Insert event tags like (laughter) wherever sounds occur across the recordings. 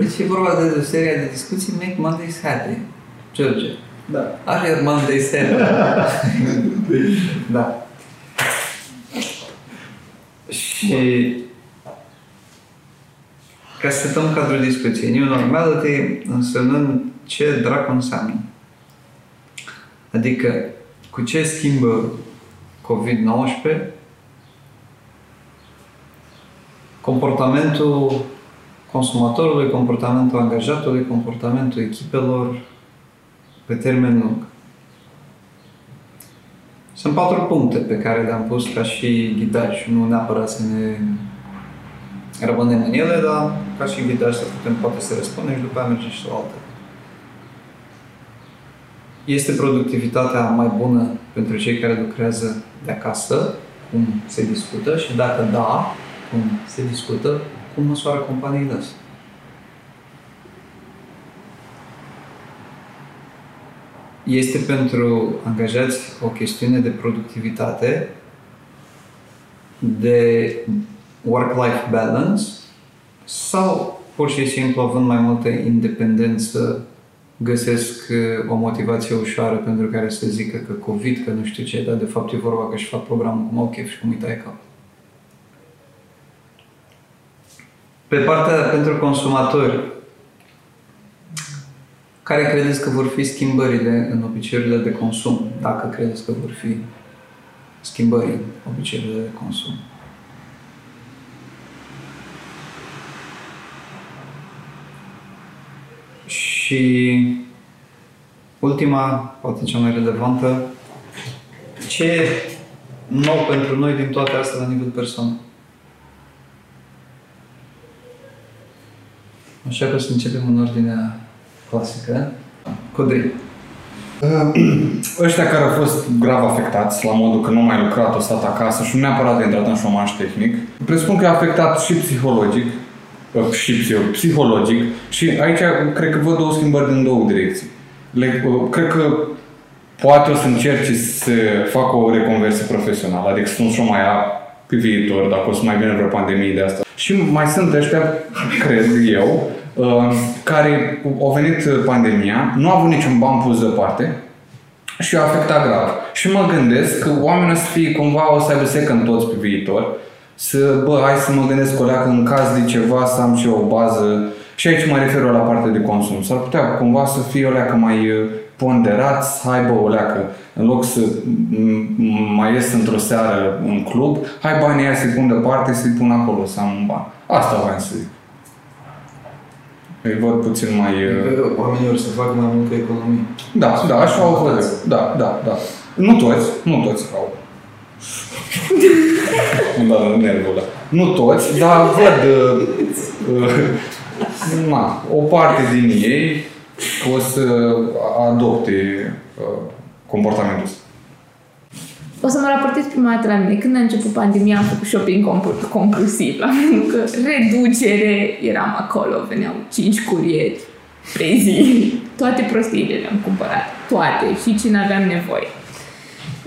Deci e vorba de o serie de discuții Make Mondays Happy. George. Da. Are Mondays Happy. (laughs) Da. Și ca să setăm cadrul discuției, New Normality însemnând ce dracu înseamnă. Adică cu ce schimbă COVID-19 comportamentul consumatorului, comportamentul angajatului, comportamentul echipelor pe termen lung. Sunt patru puncte pe care le-am pus ca și ghidaj, nu neapărat să ne rămânem în ele, dar ca și ghidaj să putem poate să răspundem și după aia mergem și la altă. Este productivitatea mai bună pentru cei care lucrează de acasă, cum se discută și dacă da, cum se discută, cum măsoară companiile astea. Este pentru angajați o chestiune de productivitate, de work-life balance sau pur și simplu având mai multă independență găsesc uh, o motivație ușoară pentru care să zică că COVID, că nu știu ce, dar de fapt e vorba că își fac programul cum au chef și cum îi taie cap. Pe partea pentru consumatori, care credeți că vor fi schimbările în obiceiurile de consum, dacă credeți că vor fi schimbări în obiceiurile de consum? Și ultima, poate cea mai relevantă, ce e nou pentru noi din toate astea la nivel personal? Așa că să începem în ordinea clasică. Codri. (clears throat) Ăștia care au fost grav afectați, la modul că nu mai lucrat, au stat acasă și nu neapărat a intrat în șomaj tehnic, presupun că e afectat și psihologic, uh, și psih- psihologic și aici cred că văd două schimbări din două direcții. Le, uh, cred că poate o să încerce să facă o reconversie profesională, adică să nu mai ia pe viitor, dacă o să mai vină vreo pandemie de asta. Și mai sunt ăștia, cred eu, uh, care au venit pandemia, nu au avut niciun ban pus deoparte și i-a afectat grav. Și mă gândesc că oamenii o să fie cumva, o să aibă second toți pe viitor, să, bă, hai să mă gândesc o leacă în caz de ceva, să am și eu o bază. Și aici mă refer la partea de consum. S-ar putea cumva să fie o leacă mai uh, ponderat, să aibă o leacă, în loc să m- mai ies într-o seară în club, hai banii aia să-i pun deoparte, să-i pun acolo, să am un ban. Asta vreau să zic. Îi văd puțin mai... uh, Oamenii vor să facă mai multă economie. Da, da, așa au văd. Da, da, da. Nu toți, nu toți au. da, nervul ăla. Nu toți, dar văd uh, uh, na, o parte din ei o să adopte uh, comportamentul ăsta. O să mă raportez prima dată la mine. Când a început pandemia am făcut shopping compu- compulsiv. La modul că reducere, eram acolo, veneau 5 curieri pe zi. Toate prostiile le-am cumpărat. Toate. Și ce n-aveam nevoie.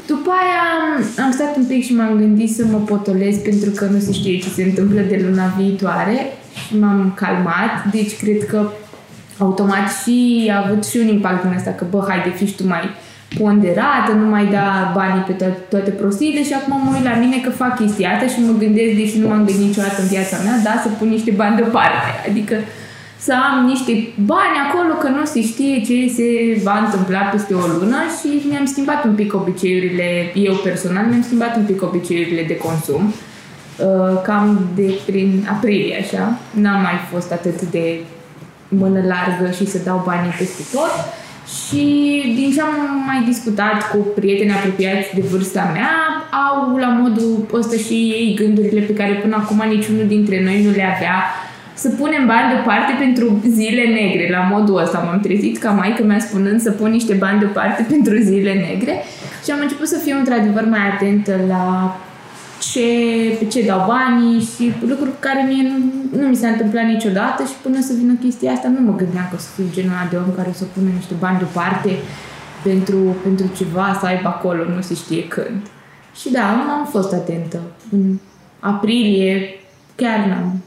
După aia am- am stat un pic și m-am gândit să mă potolez pentru că nu se știe ce se întâmplă de luna viitoare și m-am calmat. Deci cred că automat și a avut și un impact din asta că, bă, haide, fiți tu mai ponderată, nu mai da banii pe toate, toate prostiile și acum mă uit la mine că fac chestia asta și mă gândesc, deși nu m-am gândit niciodată în viața mea, da, să pun niște bani deoparte. Adică să am niște bani acolo că nu se știe ce se va întâmpla peste o lună și mi-am schimbat un pic obiceiurile, eu personal mi-am schimbat un pic obiceiurile de consum. Uh, Cam de prin aprilie, așa. N-am mai fost atât de mână largă și să dau banii peste tot. Și din ce am mai discutat cu prieteni apropiați de vârsta mea, au la modul ăsta și ei gândurile pe care până acum niciunul dintre noi nu le avea să punem bani deoparte pentru zile negre. La modul ăsta m-am trezit ca maică mea spunând să pun niște bani deoparte (laughs) pentru zile negre și am început să fiu într-adevăr mai atentă la ce, pe ce dau banii și lucruri care mie nu, nu mi s-a întâmplat niciodată și până să vină chestia asta nu mă gândeam că o să fiu genul ăla de om care o să pună niște bani deoparte pentru, pentru ceva, să aibă acolo, nu se știe când. Și da, am, am fost atentă. În aprilie chiar n-am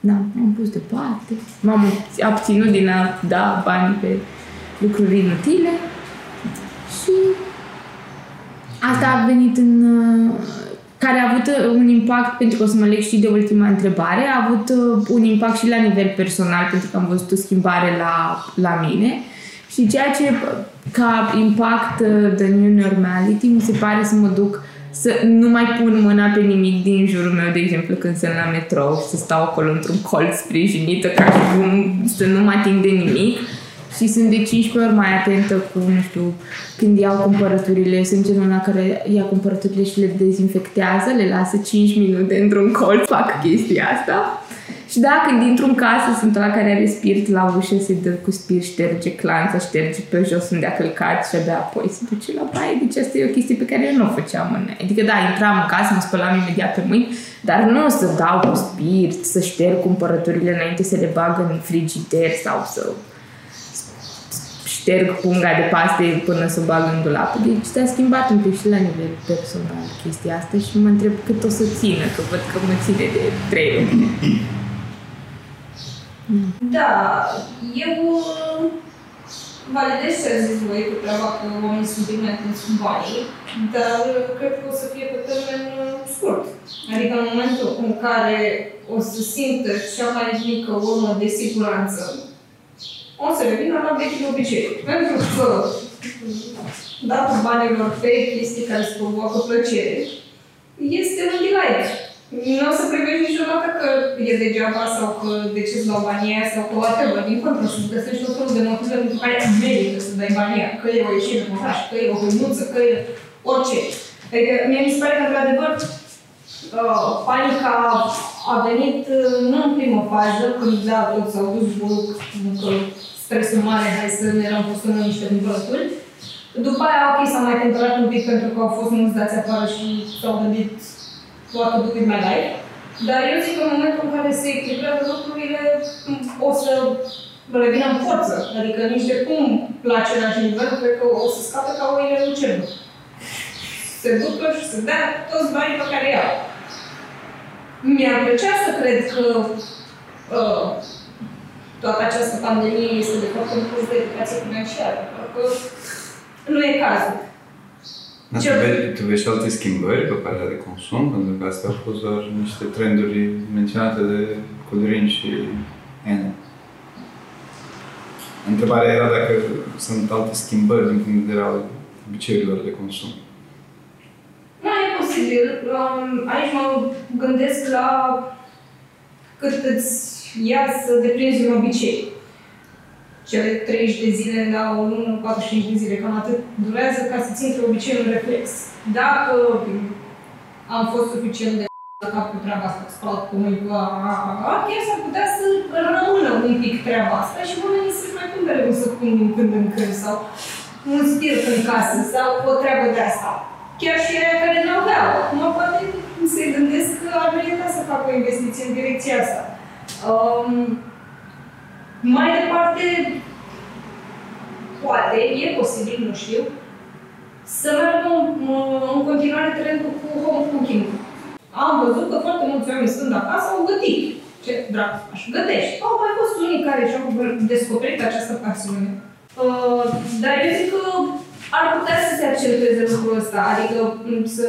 Da, m-am pus deoparte. M-am abținut din a da bani pe lucruri inutile și asta a venit în... uh, care a avut uh, un impact, pentru că o să mă leg și de ultima întrebare, a avut uh, un impact și la nivel personal, pentru că am văzut o schimbare la, la mine. Și ceea ce, uh, ca impact uh, de new normality, mi se pare să mă duc să nu mai pun mâna pe nimic din jurul meu, de exemplu, când sunt la metrou și să stau acolo într-un colț sprijinită ca și cum să nu mă ating de nimic și sunt de 15 ori mai atentă cu, nu știu, când iau cumpărăturile, sunt genul ăla care ia cumpărăturile și le dezinfectează, le lasă 5 minute într-un colț, fac chestia asta. Și da, când intru în casă, sunt la care are spirit la ușă, se dă cu spirit, șterge clanța, șterge pe jos unde a călcat și abia apoi se duce la baie. Deci asta e o chestie pe care eu nu o făceam în Adică da, intram în casă, mă spălam imediat pe mâini, dar nu să dau cu spirit, să șterg cumpărăturile înainte să le bag în frigider sau să șterg punga de paste până să o bag în dulap. Deci s-a schimbat un pic și la nivel personal chestia asta și mă întreb cât o să țină, că văd că mă ține de trei luni. Da, eu uh, validez ce ați zis voi cu treaba că oamenii sunt bine atenți cu banii, dar uh, cred că o să fie pe termen uh, scurt. Adică în momentul în care o să simtă cea mai mică urmă de siguranță, o să revină la vechiul obicei. Pentru că datul banilor pe chestii care îți provoacă plăcere este un delight. Nu o să privești niciodată că e degeaba sau că de ce îți dau banii aia sau că whatever. Din contră, să găsești tot felul de motive pentru care merită să dai banii aia. Că e o ieșire în oraș, că e o hăinuță, că e orice. Adică mie mi se pare că, într-adevăr, uh, panica a venit uh, nu în primă fază, când da, toți s-au dus buluc, că stresul mare, hai să ne rambursăm niște cumpărături. După aia, ok, s-a mai temperat un pic pentru că au fost mulți dați afară și s-au gândit what to do with my life. Dar eu zic că în momentul în care se echilibrează lucrurile, o să revină în forță. Adică nici de cum plăcerea și nivelul, cred că o să scape ca oile în cerul. Se ducă și se dea toți banii pe care iau. Mi-ar plăcea să cred că uh, toată această pandemie este de fapt un curs de educație financiară. Pentru că nu e cazul. Da, tu, vezi, tu vezi și alte schimbări pe partea de consum, pentru că astea au fost doar niște trenduri menționate de Codrin și Ana. Întrebarea era dacă sunt alte schimbări din punct de vedere al obiceiurilor de consum. Da, e posibil. Um, Aici mă gândesc la cât îți ia să deprinzi un obicei. Cele 30 de zile la o lună, 45 de zile, cam atât durează ca să țin obiceiul un reflex. Dacă am fost suficient de la cap cu treaba asta, spălat cu mâini, bla, bla, bla, bla, chiar s-ar putea să rămână un pic treaba asta și oamenii să-și mai cumpere un săpun din când în când sau un spirit în casă sau o treabă de asta. Chiar și aia care nu aveau. Acum poate se gândesc că ar merita să facă o investiție în direcția asta. Um, mai departe, poate, e posibil, nu știu, să meargă în, în continuare trendul cu home cooking. Am văzut că foarte mulți oameni stând acasă au gătit. Ce drag, aș gătești. Au mai fost unii care și-au descoperit această pasiune. Uh, dar eu zic că ar putea să se accentueze lucrul ăsta, adică m, să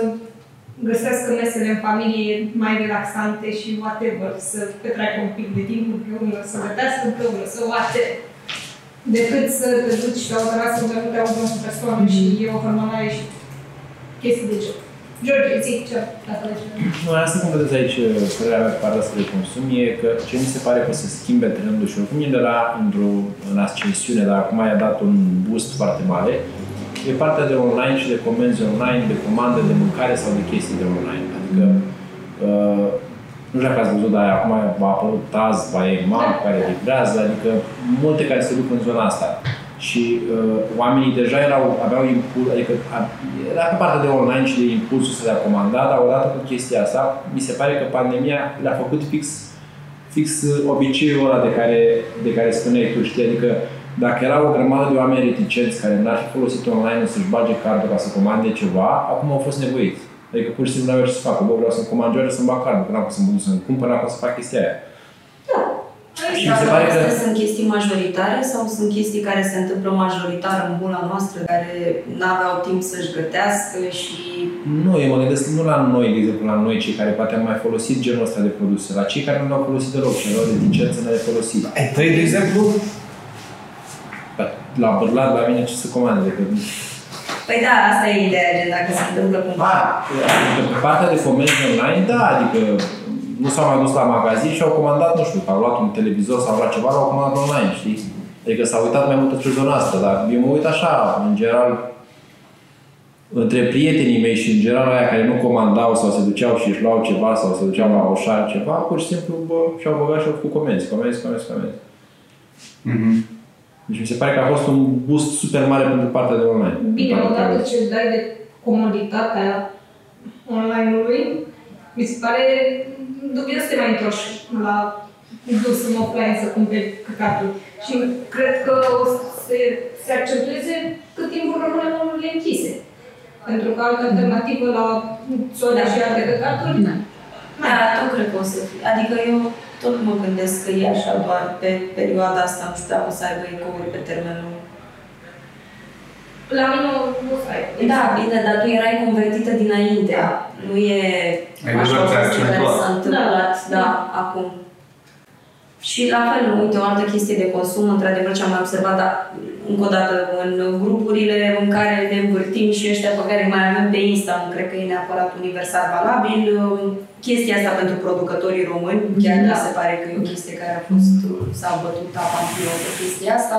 găsească mesele în familie mai relaxante și whatever, să petreacă un pic de timp împreună, să gătească împreună, să whatever. Decât să te duci la o terasă unde nu te aud 11 persoane și e o hărmănare și chestii de genul. George, zic ce dacă le Nu, asta cum vedeți aici, părerea mea pe partea asta de consum e că ce mi se pare că se schimbe trendul și oricum e de la într-o în ascensiune, dar acum i-a dat un boost foarte mare, e partea de online și de comenzi online, de comandă de mâncare sau de chestii de online. Adică, uh, nu știu dacă ați văzut, dar acum a apărut Taz, Baema, care livrează, adică multe care se duc în zona asta. Și uh, oamenii deja erau, aveau impuls, adică a, era pe partea de online și de impulsul să le comanda, dar odată cu chestia asta, mi se pare că pandemia le-a făcut fix, fix uh, obiceiul ăla de care, de care spuneai tu, știi? Adică dacă era o grămadă de oameni reticenți care n-ar fi folosit online să-și bage cardul ca să comande ceva, acum au fost nevoiți. Adică pur și simplu nu aveau ce să facă. Bă, vreau să-mi comand, vreau să-mi bag cardul, că n-am cum să mă duc să-mi cumpăr, n-am cum să fac chestia aia. Și mi se Dar pare că astea sunt chestii majoritare sau sunt chestii care se întâmplă majoritar în bula noastră, care n-aveau timp să-și gătească și... nu, eu mă gândesc nu la noi, de exemplu, la noi cei care poate am mai folosit genul ăsta de produse, la cei care nu le-au folosit deloc și au reticență în a le folosi. Ai trei, de exemplu? La bărlat, la mine ce să comande decât Păi da, asta e ideea, gen dacă se întâmplă cumva. Adică pe partea de comenzi online, da, adică nu s-au mai dus la magazin și au comandat, nu știu, au luat un televizor sau au luat ceva, l-au comandat online, știi? Adică s-au uitat mai mult într-o zona asta, dar eu mă uit așa, în general, între prietenii mei și în general aia care nu comandau sau se duceau și își luau ceva sau se duceau la Oșan ceva, pur și simplu bă, și-au băgat și au făcut comenzi, comenzi, comenzi, comenzi. Mhm. Deci mi se pare că a fost un boost super mare pentru partea de online. Bine, Partea odată de- ce îți dai de comoditatea online-ului, mi se pare dubios să te mai întorci la dus în offline să cumperi căcaturi. Și cred că o să se, se accentueze cât timp vor rămâne molurile închise. Pentru că altă alternativă la soda și alte căcaturi, Da. Da, tot cred că o să fie. Adică eu tot mă gândesc că e așa doar pe perioada asta, nu știu dacă o să aibă ecouri pe termen lung. la mine o o să ai. Da, bine, dar tu erai convertită dinainte. Nu e Ai așa doar o te-ai chestie care accentuat. s-a întâmplat, Da. da, acum. Și la fel, uite, o altă chestie de consum, într-adevăr ce am mai observat, dar încă o dată, în grupurile în care ne învârtim și ăștia pe care îi mai avem pe Insta, nu cred că e neapărat universal valabil, chestia asta pentru producătorii români, chiar Da. mi se pare că e o chestie care a fost, s-a bătut apa în plouă pe chestia asta.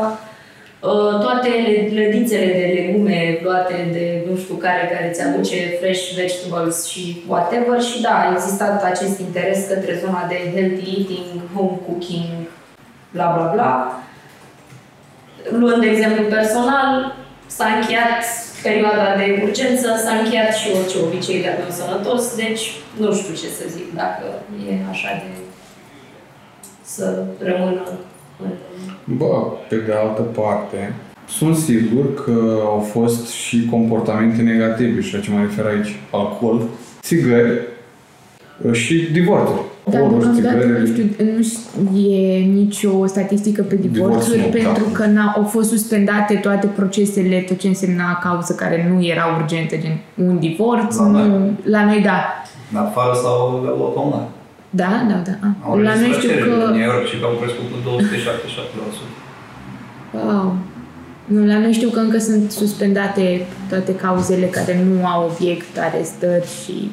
Uh, toate le- lădițele de legume luate de nu știu care, care ți aduce fresh vegetables și whatever și da, a existat acest interes către zona de healthy eating, home cooking, bla bla bla. Luând de exemplu personal, s-a încheiat perioada de urgență, s-a încheiat și orice obicei de-a meu sănătos, deci nu știu ce să zic dacă e așa de să rămână în Bă, pe de altă parte, sunt sigur că au fost și comportamente negative, și la ce mă refer aici, alcool, țigări uh, și divorțuri. Dar Oruri, deocamdată nu țigări, știu, nu știu, e nicio statistică pe divorțuri Divorțul, da. pentru că n- au fost suspendate toate procesele, tot ce însemna cauză care nu era urgentă, gen un divorț, La noi. nu, la noi da. Dar afară sau le-au luat online. Da, da, da. A. Au La noi știu înregistrat cereri că... în New York și că au crescut cu 277%. Wow. Nu, la noi știu că încă sunt suspendate toate cauzele care nu au obiect, arestări și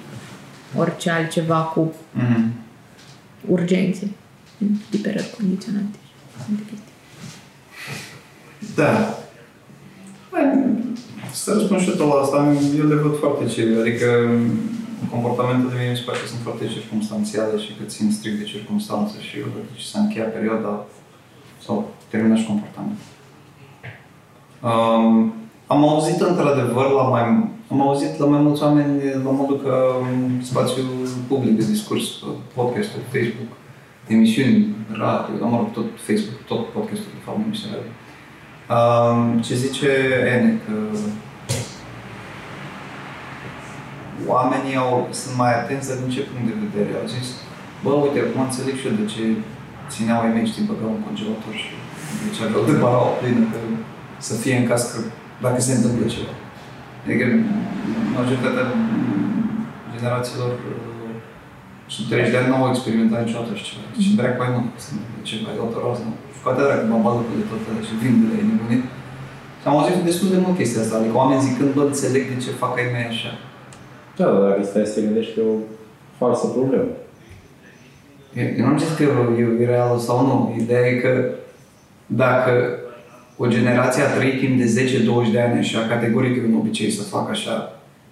orice altceva cu Mhm. Urgențe, liberări condiționate și alte chestii. Da. Hai, Să răspund și eu tot la asta, eu le văd foarte civil, adică comportamentele mie mi se pare că sunt foarte circumstanțiale și că țin strict de circunstanțe și odată ce s-a încheiat perioada sau terminat și comportamentul. Um, am auzit într-adevăr la mai am auzit la mai mulți oameni la modul că în spațiu public de discurs, podcast Facebook, emisiuni, radio, mă rog, tot Facebook, tot podcastul, de fapt, emisiune radio. Um, ce zice Ene, că oamenii au, sunt mai atenți de din ce punct de vedere. Au zis, bă, uite, acum înțeleg și eu de ce țineau ai mei, știi, băgau în congelator și de ce aveau de baraua plină, că să fie în caz că dacă se întâmplă ceva. Adică majoritatea generațiilor uh, sub 30 de ani nu au experimentat niciodată așa ceva. Și dracu mai mult să întâmple ceva, e altă rază. Și poate dracu mă bagă pe de tot ăla și vin de la ei nebunit. Și am auzit destul de mult chestia asta, adică oameni zicând, bă, înțeleg de ce fac ai mei așa. Da, dar dacă stai să te gândești că e o falsă problemă. Eu eu nu am zis că e, e reală sau nu. Ideea e că dacă o generație a trăit timp de 10-20 de ani așa, categoric e un obicei să facă așa,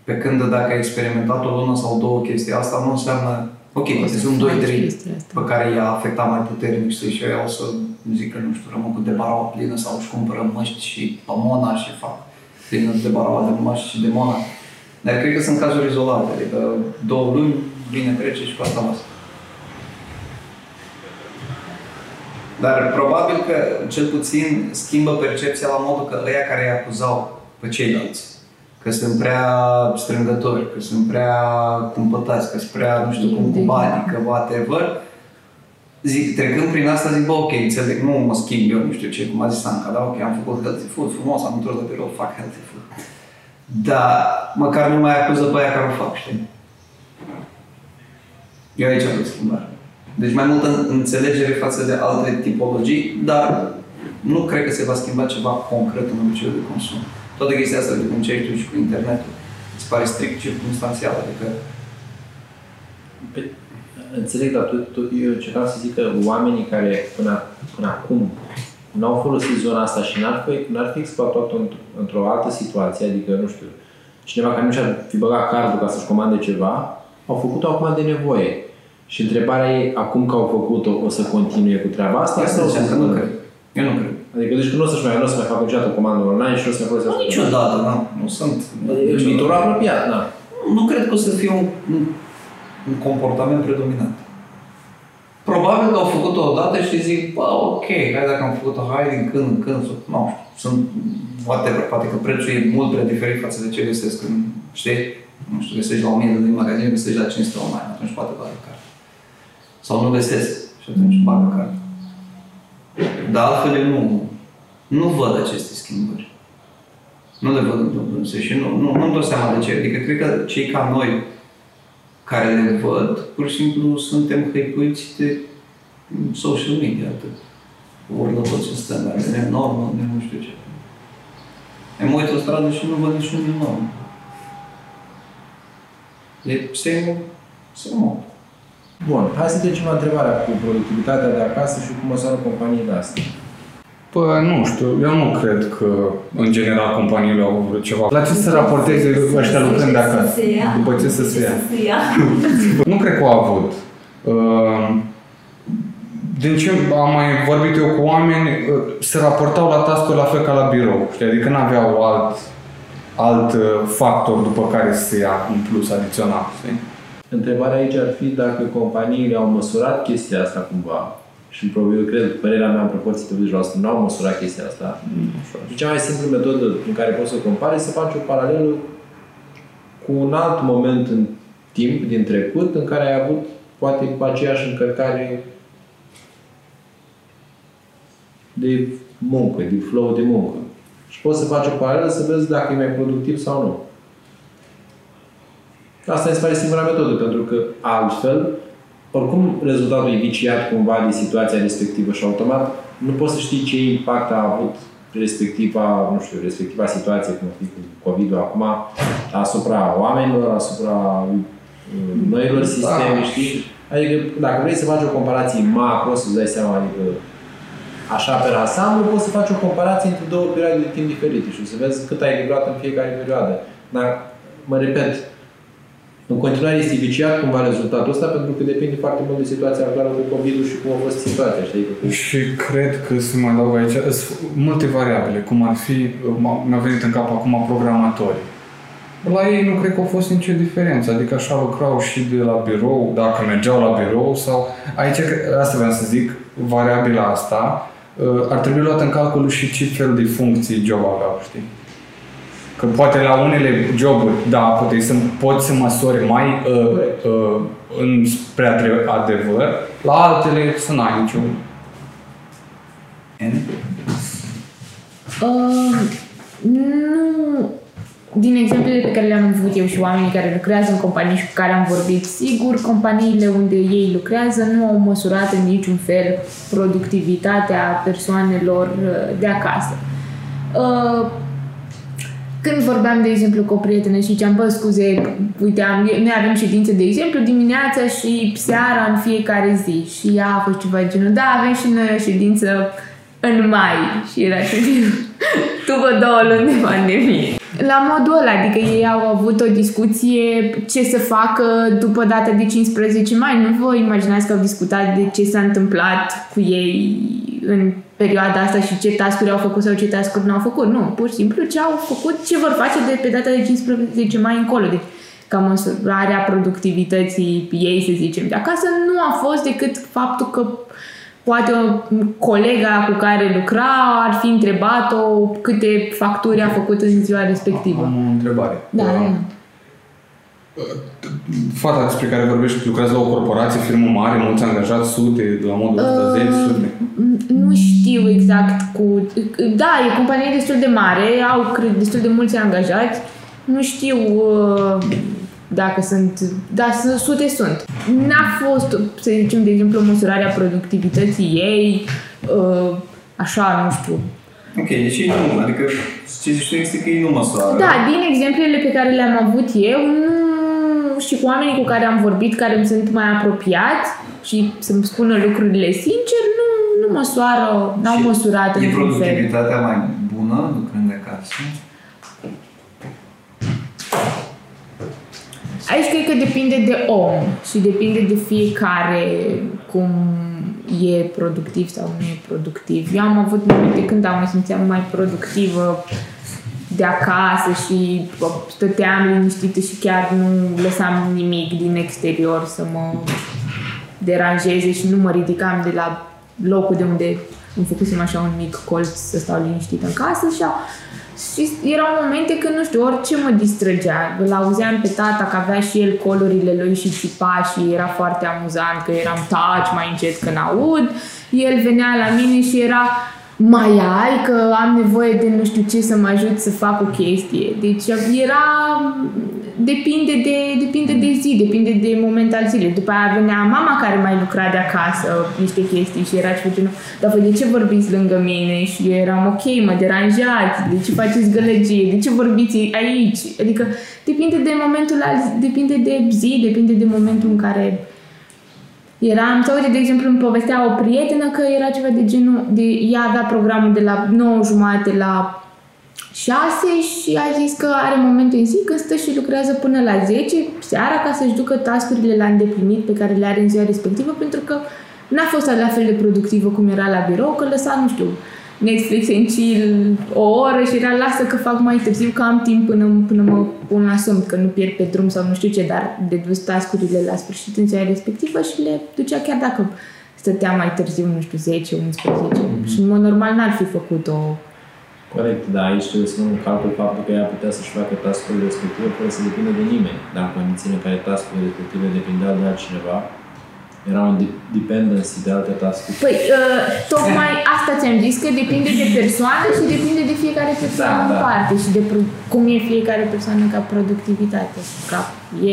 pe când dacă ai experimentat o lună sau două chestii, asta nu înseamnă, ok, O poate să sunt faci 2-3 chestia asta. pe care i-a afectat mai puternic, știi, și eu o să zică, nu știu, rămân cu debaraua plină sau își cumpără măști și pomona și fac plină de debaraua de măști și de mona. Dar cred că sunt cazuri izolate, adică două luni, vine trece și cu asta lasă. Dar probabil că, cel puțin, schimbă percepția la modul că ăia care îi acuzau pe ceilalți, că sunt prea strângători, că sunt prea cumpătați, că sunt prea, nu știu cum, cu bani, că whatever, zic, trecând prin asta, zic, bă, ok, înțeleg, nu mă schimb eu, nu știu ce, cum a zis Anca, dar ok, am făcut healthy food, frumos, am întors de birou, fac healthy food. Dar măcar nu mai acuză pe aia care o fac, știi? Eu aici am schimbare. Deci mai multă înțelegere față de alte tipologii, dar nu cred că se va schimba ceva concret în obiceiul de consum. Toată chestia asta de cum ce tu și cu internetul, îți pare strict circunstanțial, adică Pe, înțeleg, dar tu, tu, eu încercam să zic că oamenii care până, până acum n-au folosit zona asta și n-ar fi, n-ar fi exploatat într- într-o altă situație, adică, nu știu, cineva care nu și-ar fi băgat cardul ca să-și comande ceva, au făcut-o acum de nevoie. Și întrebarea e, acum că au făcut-o, o să continue cu treaba asta? asta sau o să înseamnă că nu spună? cred. Eu nu cred. Adică, deci că nu o să-și mai, nu o să mai facă niciodată comandă online și nu o să mai folosească. Niciodată, da. Nu sunt. În viitorul apropiat, da. Nu cred că o să fie un, un, un comportament predominant. Probabil că au făcut-o odată și zic, bă, ok, hai dacă am făcut-o, hai din când în când, sau- nu știu, sunt whatever, poate că prețul e mult prea diferit față de ce găsesc în, știi? Nu știu, găsești la 1000 de lei în magazin, găsești la 500 online, atunci poate bagă card. Sau nu găsesc și atunci bagă card. Dar altfel eu nu, nu văd aceste schimbări. Nu le văd întâmplându-se și nu, nu, nu-mi dau seama de ce. Adică cred că cei ca noi care le văd, pur și simplu suntem hăipuiți de social media, atât. Urlă tot ce stăm, ne normă, ne nu știu ce. Îmi uit o stradă și nu văd niciun norm. E semnul, semnul. Bun, hai să trecem la întrebarea cu productivitatea de acasă și cum măsoară companiile astea. Păi, nu știu, eu nu cred că, în general, companiile au vrut ceva. La ce să raporteze ăștia lucrând de acasă? Se ia. După ce să se ia? Se ia. (laughs) Nu cred că au avut. Uh, Din ce am mai vorbit eu cu oameni, uh, se raportau la task la fel ca la birou. Știi? Adică nu aveau alt, alt uh, factor după care să se ia un plus adițional. Știi? Întrebarea aici ar fi dacă companiile au măsurat chestia asta cumva și probabil cred, părerea mea în proporție de 80% nu au măsurat chestia asta. Și cea mai simplă metodă în care poți să compari e să faci o paralelă cu un alt moment în timp din trecut în care ai avut poate aceeași încărcare de muncă, de flow de muncă. Și poți să faci o paralelă să vezi dacă e mai productiv sau nu. Asta mi se pare singura metodă, pentru că altfel, oricum rezultatul e viciat cumva de situația respectivă și automat nu poți să știi ce impact a avut respectiva, nu știu, respectiva situație, cum ar fi cu COVID-ul acum, asupra oamenilor, asupra uh, noilor sisteme, Da. știi? Adică dacă vrei să faci o comparație macro, să-ți dai seama, adică așa pe ansamblu, poți să faci o comparație între două perioade de timp diferite și să vezi cât ai livrat în fiecare perioadă. Dar, mă repet, în continuare este viciat cumva rezultatul ăsta pentru că depinde foarte mult de situația actuală cu covid și cum a fost situația, știi? Că Și cred că se mai adaugă aici sunt multe variabile, cum ar fi, m- mi-a venit în cap acum programatori. La ei nu cred că a fost nicio diferență, adică așa lucrau și de la birou, dacă mergeau la birou sau... Aici, cre- asta vreau să zic, variabila asta, uh, ar trebui luat în calcul și ce fel de funcții job aveau, știi? Că poate la unele joburi, da, poate să, poți să măsori mai uh, uh, în spre adre- adevăr, la altele să n-ai niciun Uh, nu... Din exemplele pe care le-am avut eu și oamenii care lucrează în companii și cu care am vorbit, sigur, companiile unde ei lucrează nu au măsurat în niciun fel productivitatea persoanelor uh, de acasă. Uh, când vorbeam, de exemplu, cu o prietenă și ziceam, bă, scuze, uite, am, noi avem ședințe, de exemplu, dimineața și seara în fiecare zi. Și ea a fost ceva genul, da, avem și noi o ședință în mai. Și era și după două luni de pandemie. La modul ăla, adică ei au avut o discuție ce să facă după data de 15 mai. Nu vă imaginați că au discutat de ce s-a întâmplat cu ei în perioada asta și ce task au făcut sau ce task nu au făcut. Nu, pur și simplu ce au făcut, ce vor face de pe data de 15 mai încolo. Deci, ca măsurarea productivității ei, să zicem, de acasă, nu a fost decât faptul că poate o colega cu care lucra ar fi întrebat-o câte facturi a făcut în ziua respectivă. Am o întrebare. Da, Uh, da. Fata despre care vorbești lucrează la o corporație, firmă mare, mulți angajați, sute, de la modul ăsta, Uh, zeci, sute. Nu știu exact cu... Da, e o companie destul de mare, au cred, destul de mulți angajați. Nu știu uh, dacă sunt... Da, sunt, sute sunt. N-a fost, să zicem, de exemplu, măsurarea productivității ei, uh, așa, nu știu. Ok, deci ei nu, adică ce zici tu este că ei nu măsoară. Da, din exemplele pe care le-am avut eu, nu, și cu oamenii cu care am vorbit, care îmi sunt mai apropiați și să-mi spună lucrurile sincer, nu, nu măsoară, n-au Și măsurat E într-un fel. productivitatea mai bună lucrând de acasă? Aici cred că depinde de om și depinde de fiecare cum e productiv sau nu e productiv. Eu am avut momente când am mă simțeam mai productivă de acasă și bă, stăteam liniștită și chiar nu lăsam nimic din exterior să mă deranjeze și nu mă ridicam de la locul de unde îmi făcusem așa un mic colț să stau liniștită în casă și, a, și erau momente când, nu știu, orice mă distrăgea. Îl auzeam pe tata că avea și el colurile lui și țipa și era foarte amuzant că eram taci mai încet când aud. El venea la mine și era mai ai că am nevoie de nu știu ce să mă ajut să fac o chestie. Deci era depinde de, depinde de zi, depinde de moment al zilei. După aia venea mama care mai lucra de acasă niște chestii și era ceva genul, dar voi de ce vorbiți lângă mine? Și eu eram ok, mă deranjați, de ce faceți gălăgie, de ce vorbiți aici? Adică depinde de momentul al zi, depinde de zi, depinde de momentul în care Eram, sau uite, de exemplu, îmi povestea o prietenă că era ceva de genul, de, ea avea programul de la 9 jumate la 6 și a zis că are momente în zi când stă și lucrează până la 10 seara ca să-și ducă tascurile la îndeplinit pe care le are în ziua respectivă pentru că n-a fost la fel de productivă cum era la birou, că lăsa, nu știu, Netflix în chill o oră și era lasă că fac mai târziu că am timp până, până mă pun la somn, că nu pierd pe drum sau nu știu ce, dar de dus tascurile la sfârșit în ziua respectivă și le ducea chiar dacă stătea mai târziu, nu știu, 10, 11 mm-hmm. și în mod normal n-ar fi făcut-o Corect, dar aici trebuie să nu în calcul faptul că ea putea să-și facă tascurile respective fără să depindă de nimeni. Dar în condițiile în care tascurile respective depindeau de altcineva, era un de- dependency de alte tascuri. Păi, uh, tocmai asta ți-am zis, că depinde de persoană și depinde de fiecare persoană Da, în da. parte și de pro- cum e fiecare persoană ca productivitate, ca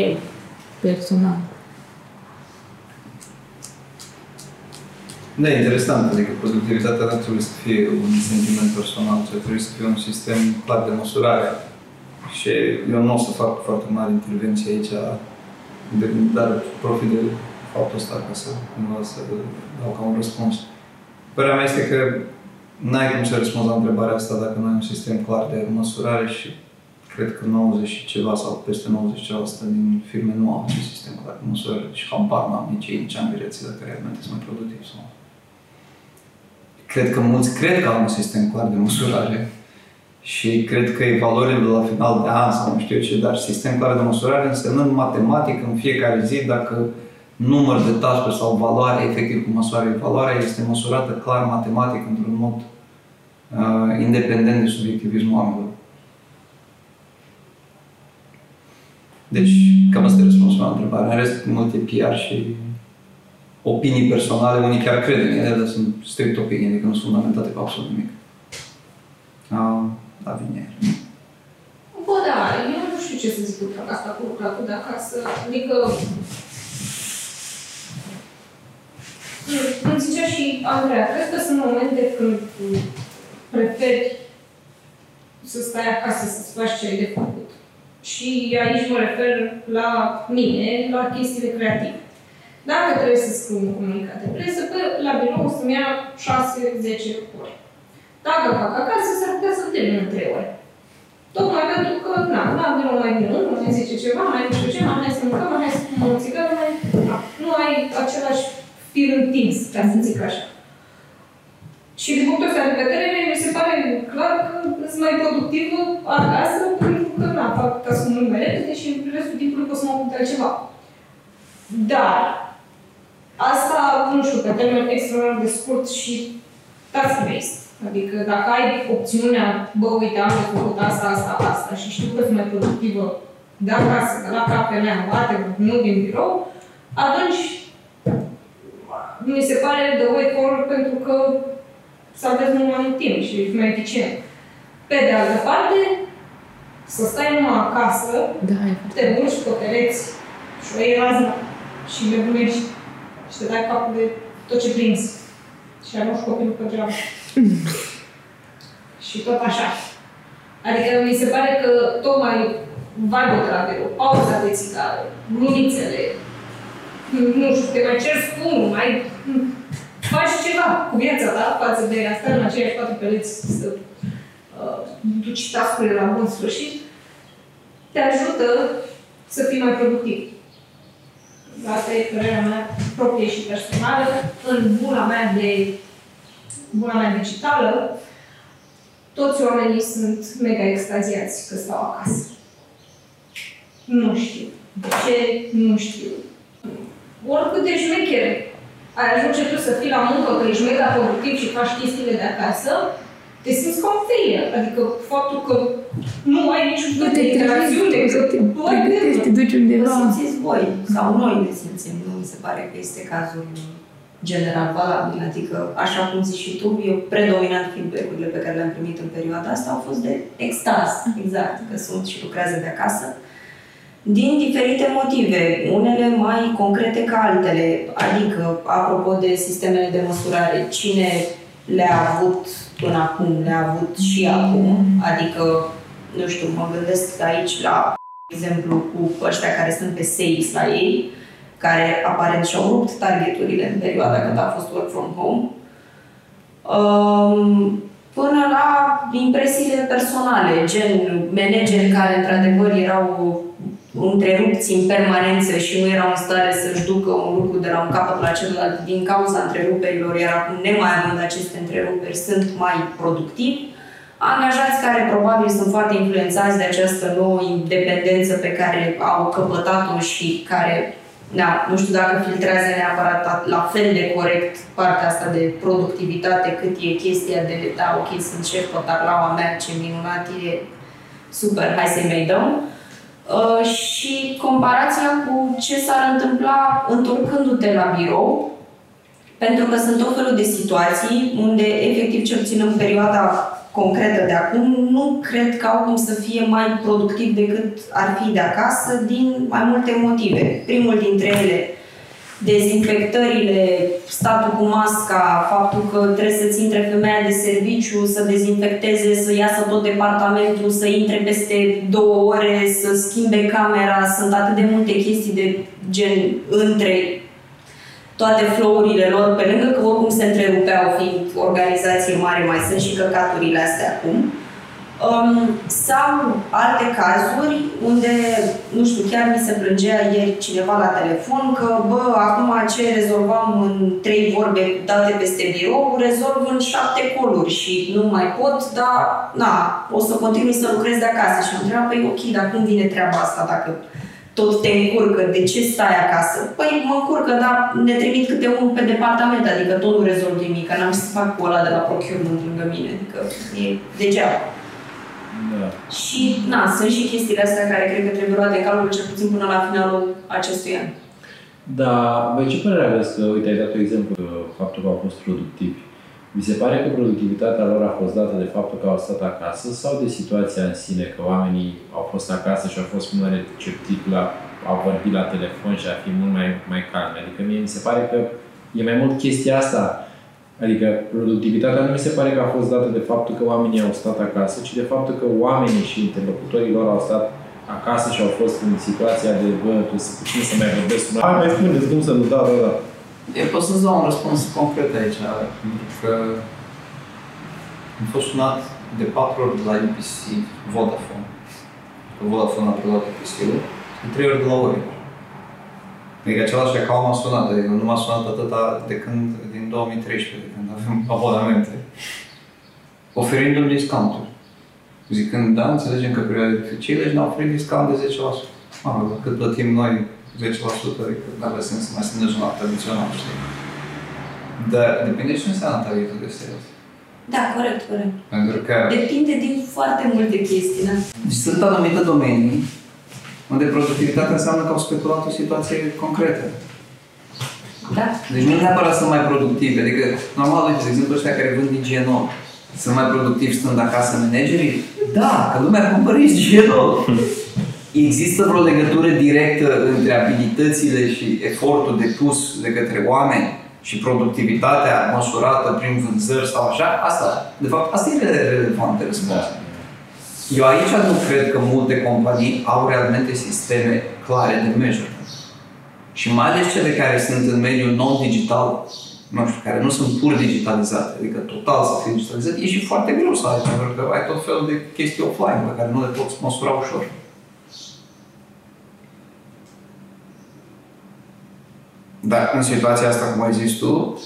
el, personal. Da, e interesant, adică productivitatea nu trebuie să fie un sentiment personal, ci trebuie să fie un sistem clar de măsurare. Și eu nu o să fac foarte mare intervenție aici, de, dar profit de faptul ăsta ca să cumva să dau ca un răspuns. Părerea mea este că n-ai cum să răspunzi la întrebarea asta dacă nu ai un sistem clar de măsurare și cred că 90 și ceva sau peste 90 și ceva la sută din firme nu au un sistem clar de măsurare și habar n-am nici ei, nici angajații dacă realmente sunt mai productivi sau nu. Cred că mulți cred că au un sistem clar de măsurare și cred că evaluările de la final de an sau nu știu ce, dar sistem clar de măsurare însemnând matematic în fiecare zi dacă număr de task sau valoare, efectiv cu măsoară evaluarea, este măsurată clar matematic într-un mod uh, independent de subiectivismul oamenilor. Deci, cam asta e răspunsul la întrebare. În rest, multe PR și opinii personale, unii chiar cred în ele, dar sunt strict opinii, adică nu sunt fundamentate pe absolut nimic. Uh, da, vine iar. Bă, da, eu nu știu ce să zic cu treaba asta cu lucratul de acasă. Adică... Îmi zicea și Andreea, cred că sunt momente când preferi să stai acasă, să-ți faci ce ai de făcut. Și aici mă refer la mine, la chestiile creative. Dacă trebuie să scriu un comunicat de presă, că la birou o să-mi ia 6-10 ori. Dacă fac acasă, s-ar putea să termin în 3 ore. Tocmai pentru că, na, la birou mai vine unul, mai zice ceva, mai nu știu ce, mai hai să mâncăm, mai hai să fumăm o țigară, mai... Nu ai același fir întins, ca să zic așa. Și din punctul ăsta de vedere, mi se pare clar că sunt mai productivă acasă, pentru că, na, fac task mult mai repede și restul timpului pot să mă ocup de altceva. Dar, asta, nu știu, pe termen extraordinar de scurt și task-based. Adică dacă ai opțiunea, bă, uite, am de făcut asta, asta, asta și știu că sunt mai productivă de acasă, de la cafenea, whatever, nu din birou, atunci mi se pare the way forward pentru că salvezi mult mai mult timp și ești mai eficient. Pe de altă parte, să stai numai acasă, Da, e foarte... te urci pe pereți și o iei razna și nebunești și te dai capul de tot ce prinzi. Și arunci copilul pe geamă. și tot așa. Adică mi se pare că tocmai vibe de la birou, pauza de țigară, minițele, (laughs) nu știu, te mai cer spun, mai faci ceva cu viața ta față de a sta în aceiași patru pereți să uh, duci tascurile la bun sfârșit, te ajută să fii mai productiv. Asta e părerea mea proprie și personală. În buna mea de buna mea digitală, toți oamenii sunt mega extaziați că stau acasă. Nu știu. De ce? Nu știu. Oricât de șmechere ai ajunge tu să fii la muncă, că ești mega productiv și faci chestiile de acasă, te simți ca un failure. Adică faptul că nu ai niciun Nu fel te de interacțiune, trezești, că să te tu ai pregătești, te gândul. duci Vă undeva. simțiți voi, sau noi ne simțim, nu mi se pare că este cazul general valabil, adică, așa cum zici și tu, eu predominant feedback-urile pe care le-am primit în perioada asta au fost de extaz, exact, că sunt și lucrează de acasă, din diferite motive, unele mai concrete ca altele, adică, apropo de sistemele de măsurare, cine le-a avut până acum, le-a avut și acum, adică, nu știu, mă gândesc aici la exemplu cu ăștia care sunt pe sales la ei, care aparent și-au rupt targeturile în perioada când a fost work from home, um, până la impresiile personale, gen manageri care într-adevăr erau întrerupți în permanență și nu erau în stare să-și ducă un lucru de la un capăt la celălalt din cauza întreruperilor, iar acum, nemai având aceste întreruperi, sunt mai productivi. Angajați care probabil sunt foarte influențați de această nouă independență pe care au căpătat-o și care, da, nu știu dacă filtrează neapărat la fel de corect partea asta de productivitate cât e chestia de, da, ok, sunt șef pe tarlaua mea, ce minunat e, super, hai să-i mai dăm. Uh, și comparația cu ce s-ar întâmpla întorcându-te la birou, pentru că sunt tot felul de situații unde, efectiv, cel puțin în perioada concretă de acum, nu cred că au cum să fie mai productiv decât ar fi de acasă, din mai multe motive. Primul dintre ele, dezinfectările, statul cu masca, faptul că trebuie să-ți intre femeia de serviciu, să dezinfecteze, să iasă tot departamentul, să intre peste două ore, să schimbe camera, sunt atât de multe chestii de gen între toate flow-urile lor, pe lângă că oricum se întrerupeau fiind organizație mare, mai sunt și căcaturile astea acum. Um, sau alte cazuri unde, nu știu, chiar mi se plângea ieri cineva la telefon că, bă, acum ce rezolvam în trei vorbe date peste birou, rezolv în șapte coluri și nu mai pot, dar, na, o să continui să lucrez de acasă. Și am întrebat, păi ok, dar cum vine treaba asta dacă tot te încurcă, de ce stai acasă? Păi mă încurcă, dar ne trimit câte unul pe departament, adică tot nu rezolv nimic, că n-am să fac cu ăla de la procurement lângă mine, adică e degeaba. Da. Și, na, sunt și chestiile astea care cred că trebuie luate în calcul cel puțin până la finalul acestui an. Da, voi ce părere aveți că, uite, ai dat un exemplu, că faptul că au fost productivi. Vi se pare că productivitatea lor a fost dată de faptul că au stat acasă sau de situația în sine, că oamenii au fost acasă și au fost mult mai receptivi la a vorbi la telefon și a fi mult mai, mai calmi? Adică mie mi se pare că e mai mult chestia asta. Adică productivitatea nu mi se pare că a fost dată de faptul că oamenii au stat acasă, ci de faptul că oamenii și interlocutorii lor au stat acasă și au fost în situația de, bă, tu să puțin să mai vorbesc cu noi. Hai, mai spuneți cum să nu, da, da, da. Eu pot să-ți dau un răspuns concret aici, pentru că am fost sunat de patru ori de la UPC Vodafone. Că Vodafone a preluat UPC-ul, de trei ori de la Ori. Adică același account m-a sunat, adică nu m-a sunat atâta de când, din 2013, de când avem abonamente, oferindu-mi discounturi. Zicând, da, înțelegem că perioade dificile și ne-au oferit discount de 10%. Mă rog, cât plătim noi 10%, adică nu are sens să mai se mergem la tradițional, știi? Dar depinde ce înseamnă targetul de sales. Da, corect, corect. Pentru că Depinde din foarte multe chestii, da? deci sunt anumite domenii Unde productivitatea înseamnă că au speculat o situație concretă. Da? Deci nu neapărat sunt mai productivi. Adică, normal, uite, de exemplu, ăștia care vând digenol, sunt mai productivi stând acasă managerii? Da, că lumea cumpără digenol. Există vreo legătură directă între abilitățile și efortul depus de către oameni și productivitatea măsurată prin vânzări sau așa? Asta, de fapt, asta e relevant de răspuns. Eu aici nu cred că multe companii au realmente sisteme clare de measurement. Și mai ales cele care sunt în mediul non-digital, nu știu, care nu sunt pur digitalizate, adică total să fie digitalizate, e și foarte greu să ai, pentru că ai tot felul de chestii offline pe care nu le poți măsura ușor. Dar în situația asta, cum ai zis tu,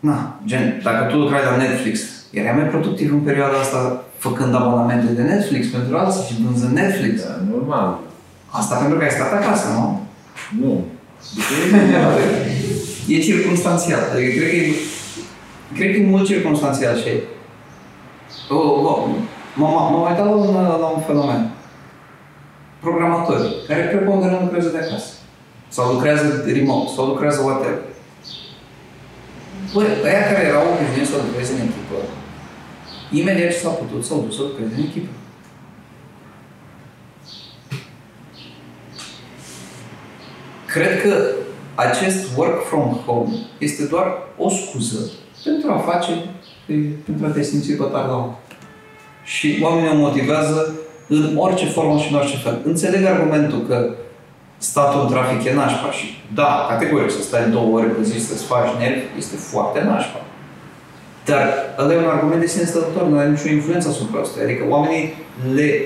na, gen, dacă tu lucrai la Netflix, erai mai productiv în perioada asta făcând abonamente de Netflix pentru alții și vânzând Netflix. Da, normal. Asta pentru că ai stat acasă, nu? Nu. e circunstanțial. Adică cred că e, cred că e mult circunstanțial și oh, oh, m-am uitat la un, la un fenomen. Programatori care preponderent lucrează de acasă. Sau lucrează remote, sau lucrează whatever. Băi, ăia care erau obișnuiți să lucreze în echipă, imediat ce s-a putut, s-au dus să lucreze în echipă. Cred că acest work from home este doar o scuză pentru a face, pentru a te simți bătar la om. Și oamenii o motivează în orice formă și în orice fel. Înțeleg argumentul că statul în trafic e nașpa și da, categoric, să stai două ore pe zi să-ți faci nervi este foarte nașpa. Dar ăla e un argument de sine stătător, nu are nicio influență asupra asta. Adică oamenii le,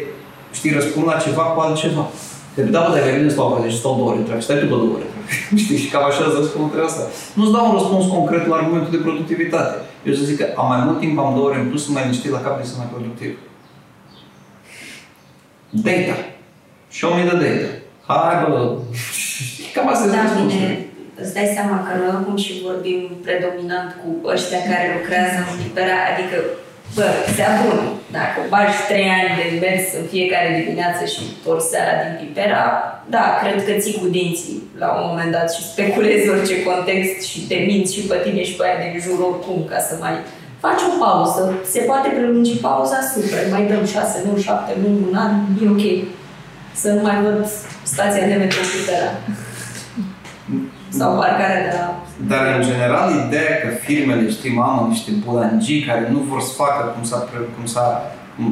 știi, răspund la ceva cu altceva. Că da, bă, dacă vine stau deci stau două ore în trafic, stai tu pe două ore (laughs) Știi, și cam așa îți răspund între asta. Nu-ți dau un răspuns concret la argumentul de productivitate. Eu să zic că am mai mult timp, am două ore în plus, sunt mai liniștit la cap de sunt mai productiv. Data. Show me the data. Hai, bă, (laughs) cam asta Da, este bine, îți dai seama că noi acum și vorbim predominant cu ăștia care lucrează în Libera, adică, bă, se bun, dacă bagi trei ani de mers în fiecare dimineață și tor seara din Pipera, da, cred că ții cu dinții la un moment dat și speculezi orice context și te minți și pe tine și pe aia din jur oricum ca să mai faci o pauză. Se poate prelungi pauza, super, mai dăm șase luni, șapte luni, un an, e ok. Să nu mai văd stația de metro Pipera. Sau parcarea de la... Dar, în general, ideea că firmele, știi, mamă, niște bulangii care nu vor să facă cum s-a, pre- cum s-a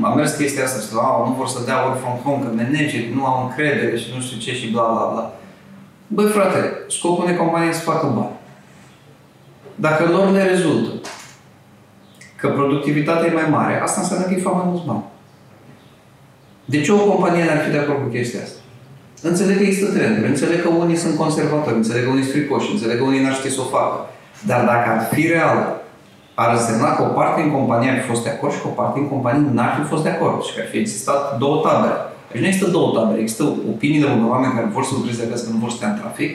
a mers chestia asta, știu, au, nu vor să dea work from home, că managerii nu au încredere și nu știu ce și bla bla bla. Băi, frate, scopul unei companii e să facă bani. Dacă lor le rezultă că productivitatea e mai mare, asta înseamnă că îi fac mai mulți bani. De ce o companie n-ar fi de acord cu chestia asta? Înțeleg că există trenduri, înțeleg că unii sunt conservatori, înțeleg că unii sunt fricoși, înțeleg că unii n-ar ști să o facă. Dar dacă ar fi real, ar însemna că o parte din companie ar fi fost de acord și că o parte din companie n-ar fi fost de acord și că ar fi existat două tabere. Deci nu există două tabere, există opiniile unor oameni care vor să lucreze acasă, că nu vor să stea în trafic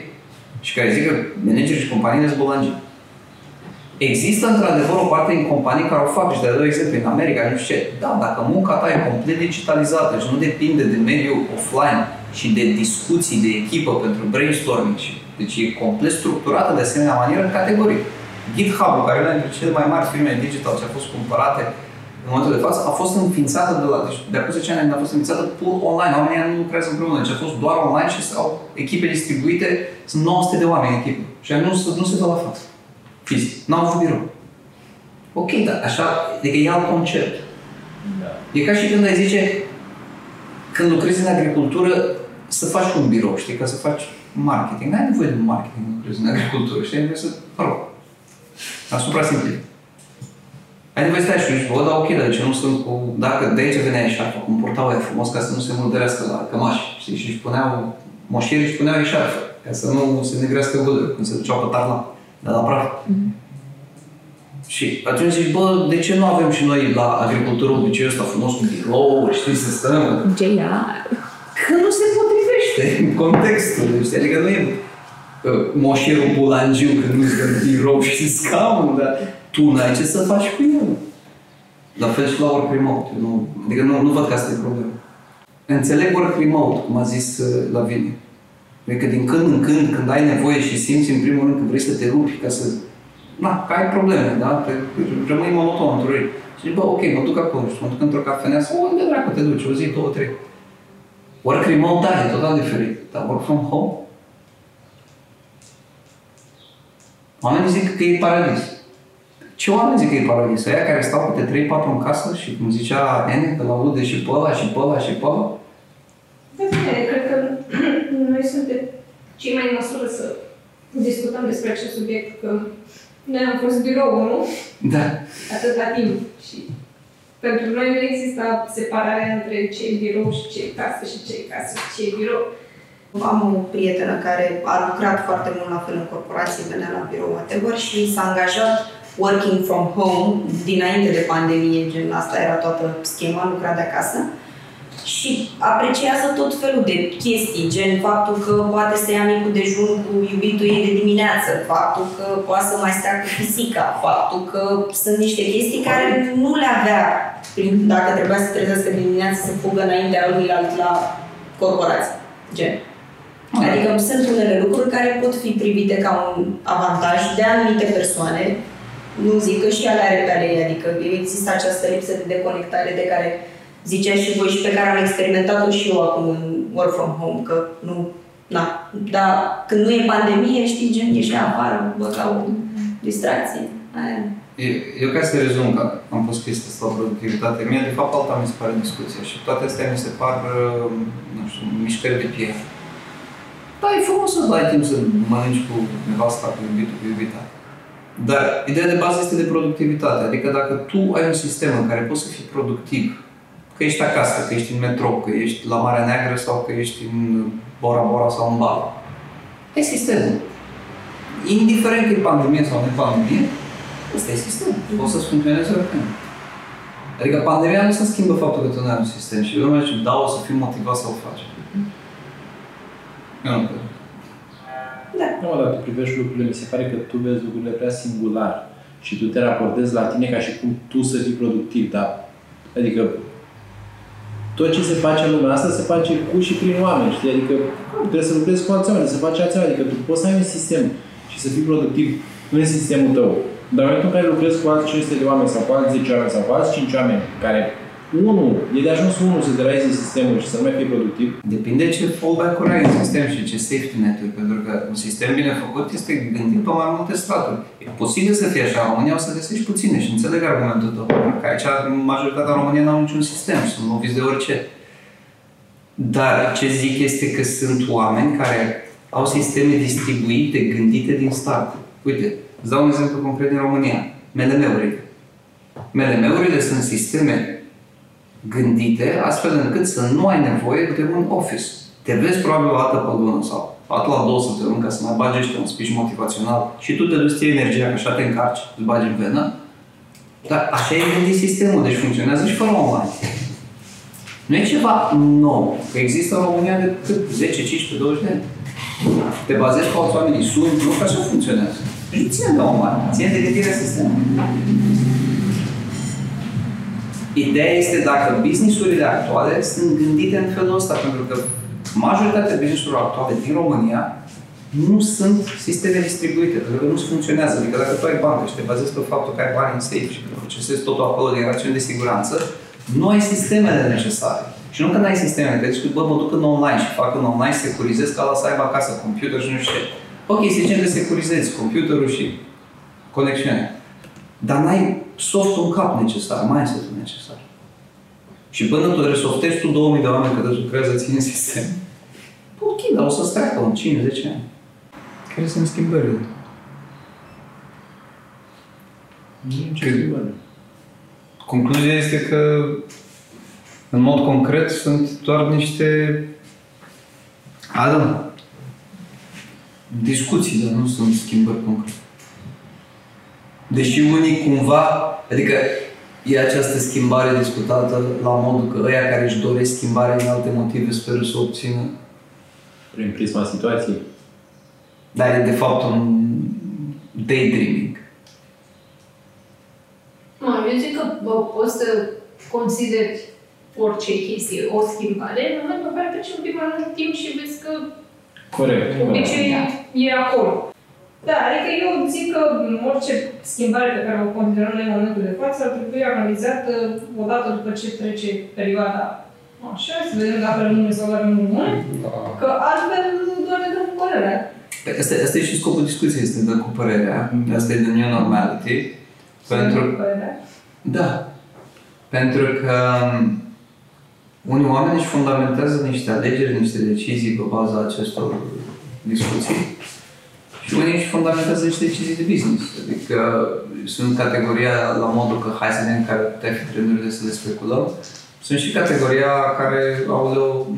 și care zic că managerii și companiile sunt bolangii. Există într-adevăr o parte din companii care o fac și de dau exemplu în America, nu știu ce. Da, dacă munca ta e complet digitalizată și nu depinde de mediul offline și de discuții de echipă pentru brainstorming, și, deci e complet structurată de asemenea manieră în categorii. GitHub-ul, care e una dintre cele mai mari firme digital ce a fost cumpărate în momentul de față, a fost înființată de la, deci de acum 10 ani a fost înființată pur online. Oamenii nu lucrează împreună, deci a fost doar online și au echipe distribuite, sunt 900 de oameni în echipă. Și nu, nu se dă la față. Fizic. N-au avut birou. Ok, dar așa, adică e alt concept. Da. E ca și când ai zice, când lucrezi în agricultură, să faci un birou, știi, ca să faci marketing. N-ai nevoie de marketing când lucrezi în agricultură, știi, ai nevoie să, mă rog, asupra simplii. Ai nevoie să stai și zici, bă, da, ok, dar de ce nu sunt cu... Dacă de aici venea eșarfa, cum purtau aia frumos ca să nu se murdărească la cămași, știi, și își puneau, moșierii își puneau eșarfă, ca să nu se negrească vâdul când se duceau pe tarla, de la praf. Și atunci zici, bă, de ce nu avem și noi la agricultură obiceiul ăsta frumos cu birouri, știi, să stăm? Genial. Că nu se potrivește în contextul, știi? Adică nu e uh, moșierul bulangiu când nu-ți dă birou și scaun, dar tu n-ai ce să faci cu el. La fel și la work remote. Nu, adică nu, nu văd că asta e problema. Înțeleg work remote, cum a zis uh, Lavinia. Adică din când în când, când ai nevoie și simți în primul rând că vrei să te rupi ca să... Na, că ai probleme, da? Te, rămâi monoton într-o zi. Și zici, bă, ok, mă duc acolo și mă duc într-o cafenea sau unde dracu te duci, o zi, două, trei. Work remote, da, e total diferit. Dar work from home? Oamenii zic că e paradis. Ce oameni zic că e paradis? Aia care stau câte 3-4 în casă și cum zicea Ene, că l-aude și pe ăla și pe ăla și pe ăla? Da, bine, cred că (clears throat) noi suntem cei mai în măsură să discutăm despre acest subiect, că noi am fost birou, nu? Da. Atâta timp. Și pentru noi nu există separarea între ce e birou și ce e casă și ce e casă și ce e birou. Am o prietenă care a lucrat foarte mult la fel în corporație, venea la birou, whatever, și s-a angajat working from home dinainte de pandemie, gen asta era toată schema, lucra de acasă. Și apreciază tot felul de chestii, gen faptul că poate să ia micul dejun cu iubitul ei de dimineață, faptul că poate să mai stea cu pisica, faptul că sunt niște chestii care nu le avea prin, dacă trebuia să trezească dimineața să fugă înaintea lui la corporație. Gen. Adică sunt unele lucruri care pot fi privite ca un avantaj de anumite persoane, nu zic că și ale are pe ale ei, adică există această lipsă de deconectare de care ziceați și voi și pe care am experimentat-o și eu acum în work from home, că nu, na, dar când nu e pandemie, știi, gen, ești afară, bă, ca o distracție. Aia. Eu, eu ca să rezum, că am pus chestia asta la productivitate, mie de fapt alta mi se pare discuția și toate astea mi se par, uh, nu știu, mișcări de piele. Da, e frumos să ai timp să mănânci cu nevasta, cu iubitul, cu iubita. Dar ideea de bază este de productivitate. Adică dacă tu ai un sistem în care poți să fii productiv, că ești acasă, că ești în metrou, că ești la Marea Neagră sau că ești în Bora Bora sau în Bala. E sistemul. Indiferent că e pandemie sau nu e pandemie, ăsta e sistemul. O să-ți funcționeze oricând. Adică pandemia nu se schimbă faptul că tu nu ai un sistem și lumea zice, da, o să fiu motivat să o faci. Eu nu cred. Nu, dar tu privești lucrurile, mi se pare că tu vezi lucrurile prea singular și tu te raportezi la tine ca și cum tu să fii productiv, dar adică tot ce se face în lumea asta se face cu și prin oameni, știi? Adică trebuie să lucrezi cu alți oameni, să faci alți oameni, adică tu poți să ai un sistem și să fii productiv în sistemul tău. Dar în momentul în care lucrezi cu alți 500 de oameni sau cu alți 10 oameni sau cu alți 5 oameni care unul, e de ajuns unul să deraieze sistemul și să nu mai fie productiv. Depinde ce fallback-uri ai în sistem și ce safety net-uri, pentru că un sistem bine făcut este gândit pe mai multe straturi. E posibil să fie așa, în România o să găsești puține și înțeleg argumentul tău, că aici majoritatea României n-au niciun sistem, sunt loviți de orice. Dar ce zic este că sunt oameni care au sisteme distribuite, gândite din start. Uite, îți dau un exemplu concret din România. MLM-urile. MLM-urile sunt sisteme gândite astfel încât să nu ai nevoie de un office. Te vezi probabil o dată pe lună sau o dată la două săptămâni ca să mai bagi ăștia un speech motivațional și tu te duci energia, că așa te încarci, îți bagi în venă. Dar așa e gândit sistemul, deci funcționează și fără online. Nu e ceva nou, că există în România de cât? 10, 15, 20 de ani. Te bazezi pe alți oameni, suni, nu că așa funcționează. Deci nu ține de online, ține de gândirea sistemului. Ideea este dacă businessurile actuale sunt gândite în felul ăsta, pentru că majoritatea businessurilor actuale din România nu sunt sisteme distribuite, pentru că nu funcționează. Adică dacă tu ai bancă și te bazezi pe faptul că ai bani în safe și că procesezi totul acolo din rațiuni de siguranță, nu ai sistemele necesare. Și nu că nu ai sistemele, că zici, bă, mă duc în online și fac în online, securizez ca la să aibă acasă computer și nu știu ce. Ok, să zicem că securizezi computerul și conexiunea. Dar n-ai softul în cap necesar, mindset-ul necesar. Și până tu resoftezi tu 2000 de oameni care lucrează ție în sistem, ok, dar o să-ți treacă în 5-10 ani. Care sunt schimbările? Că... Concluzia este că, în mod concret, sunt doar niște Adam, discuții, dar nu sunt schimbări concrete. Deși unii cumva, adică e această schimbare discutată la modul că ăia care își doresc schimbare din alte motive speră să o obțină. Prin prisma situației. Dar e de fapt un daydreaming. Nu, eu zic că bă, poți să consideri orice chestie, o schimbare, în momentul în care trece un pic mai mult timp și vezi că Corect. obicei e acolo. Da, adică eu zic că orice schimbare pe care o considerăm noi în momentul de față ar trebui analizată odată după ce trece perioada așa, să vedem dacă rămâne sau dacă nu rămâne, că altfel doar ne dăm cu părerea. Asta, asta e și scopul discuției, este dă cu părerea. Asta e the new normality. Să ne Pentru dăm cu părerea. Da. Pentru că um, unii oameni își fundamentează niște alegeri, niște decizii pe baza acestor discuții. Și unii își fundamentează niște decizii de business. Adică sunt categoria la modul că hai să vedem care ar putea fi trendurile să le speculăm. Sunt și categoria care au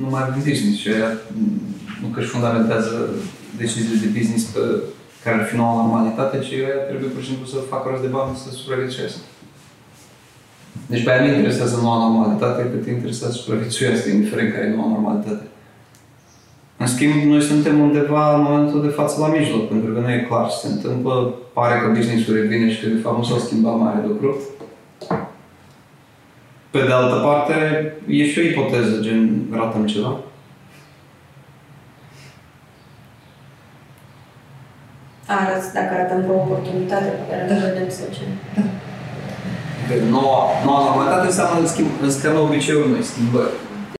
numai din business și aia mm, nu că își fundamentează deciziile de business pe care ar fi noua normalitate, ci aia trebuie pur și simplu să facă rost de bani să supraviețuiască. Deci pe aia nu interesează noua normalitate, cât îi interesează să supraviețuiască, indiferent care e noua normalitate. În schimb, noi suntem undeva în momentul de față la mijloc, pentru că nu e clar ce se întâmplă. Pare că business-ul revine și că de fapt nu s-au schimbat mare lucru. Pe de altă parte, e și o ipoteză, gen ratăm ceva. Arăți dacă arătăm vreo oportunitate pe care nu vedem sau ce. Că Noua, noua normalitate înseamnă schimb, înseamnă obiceiuri noi, schimbări.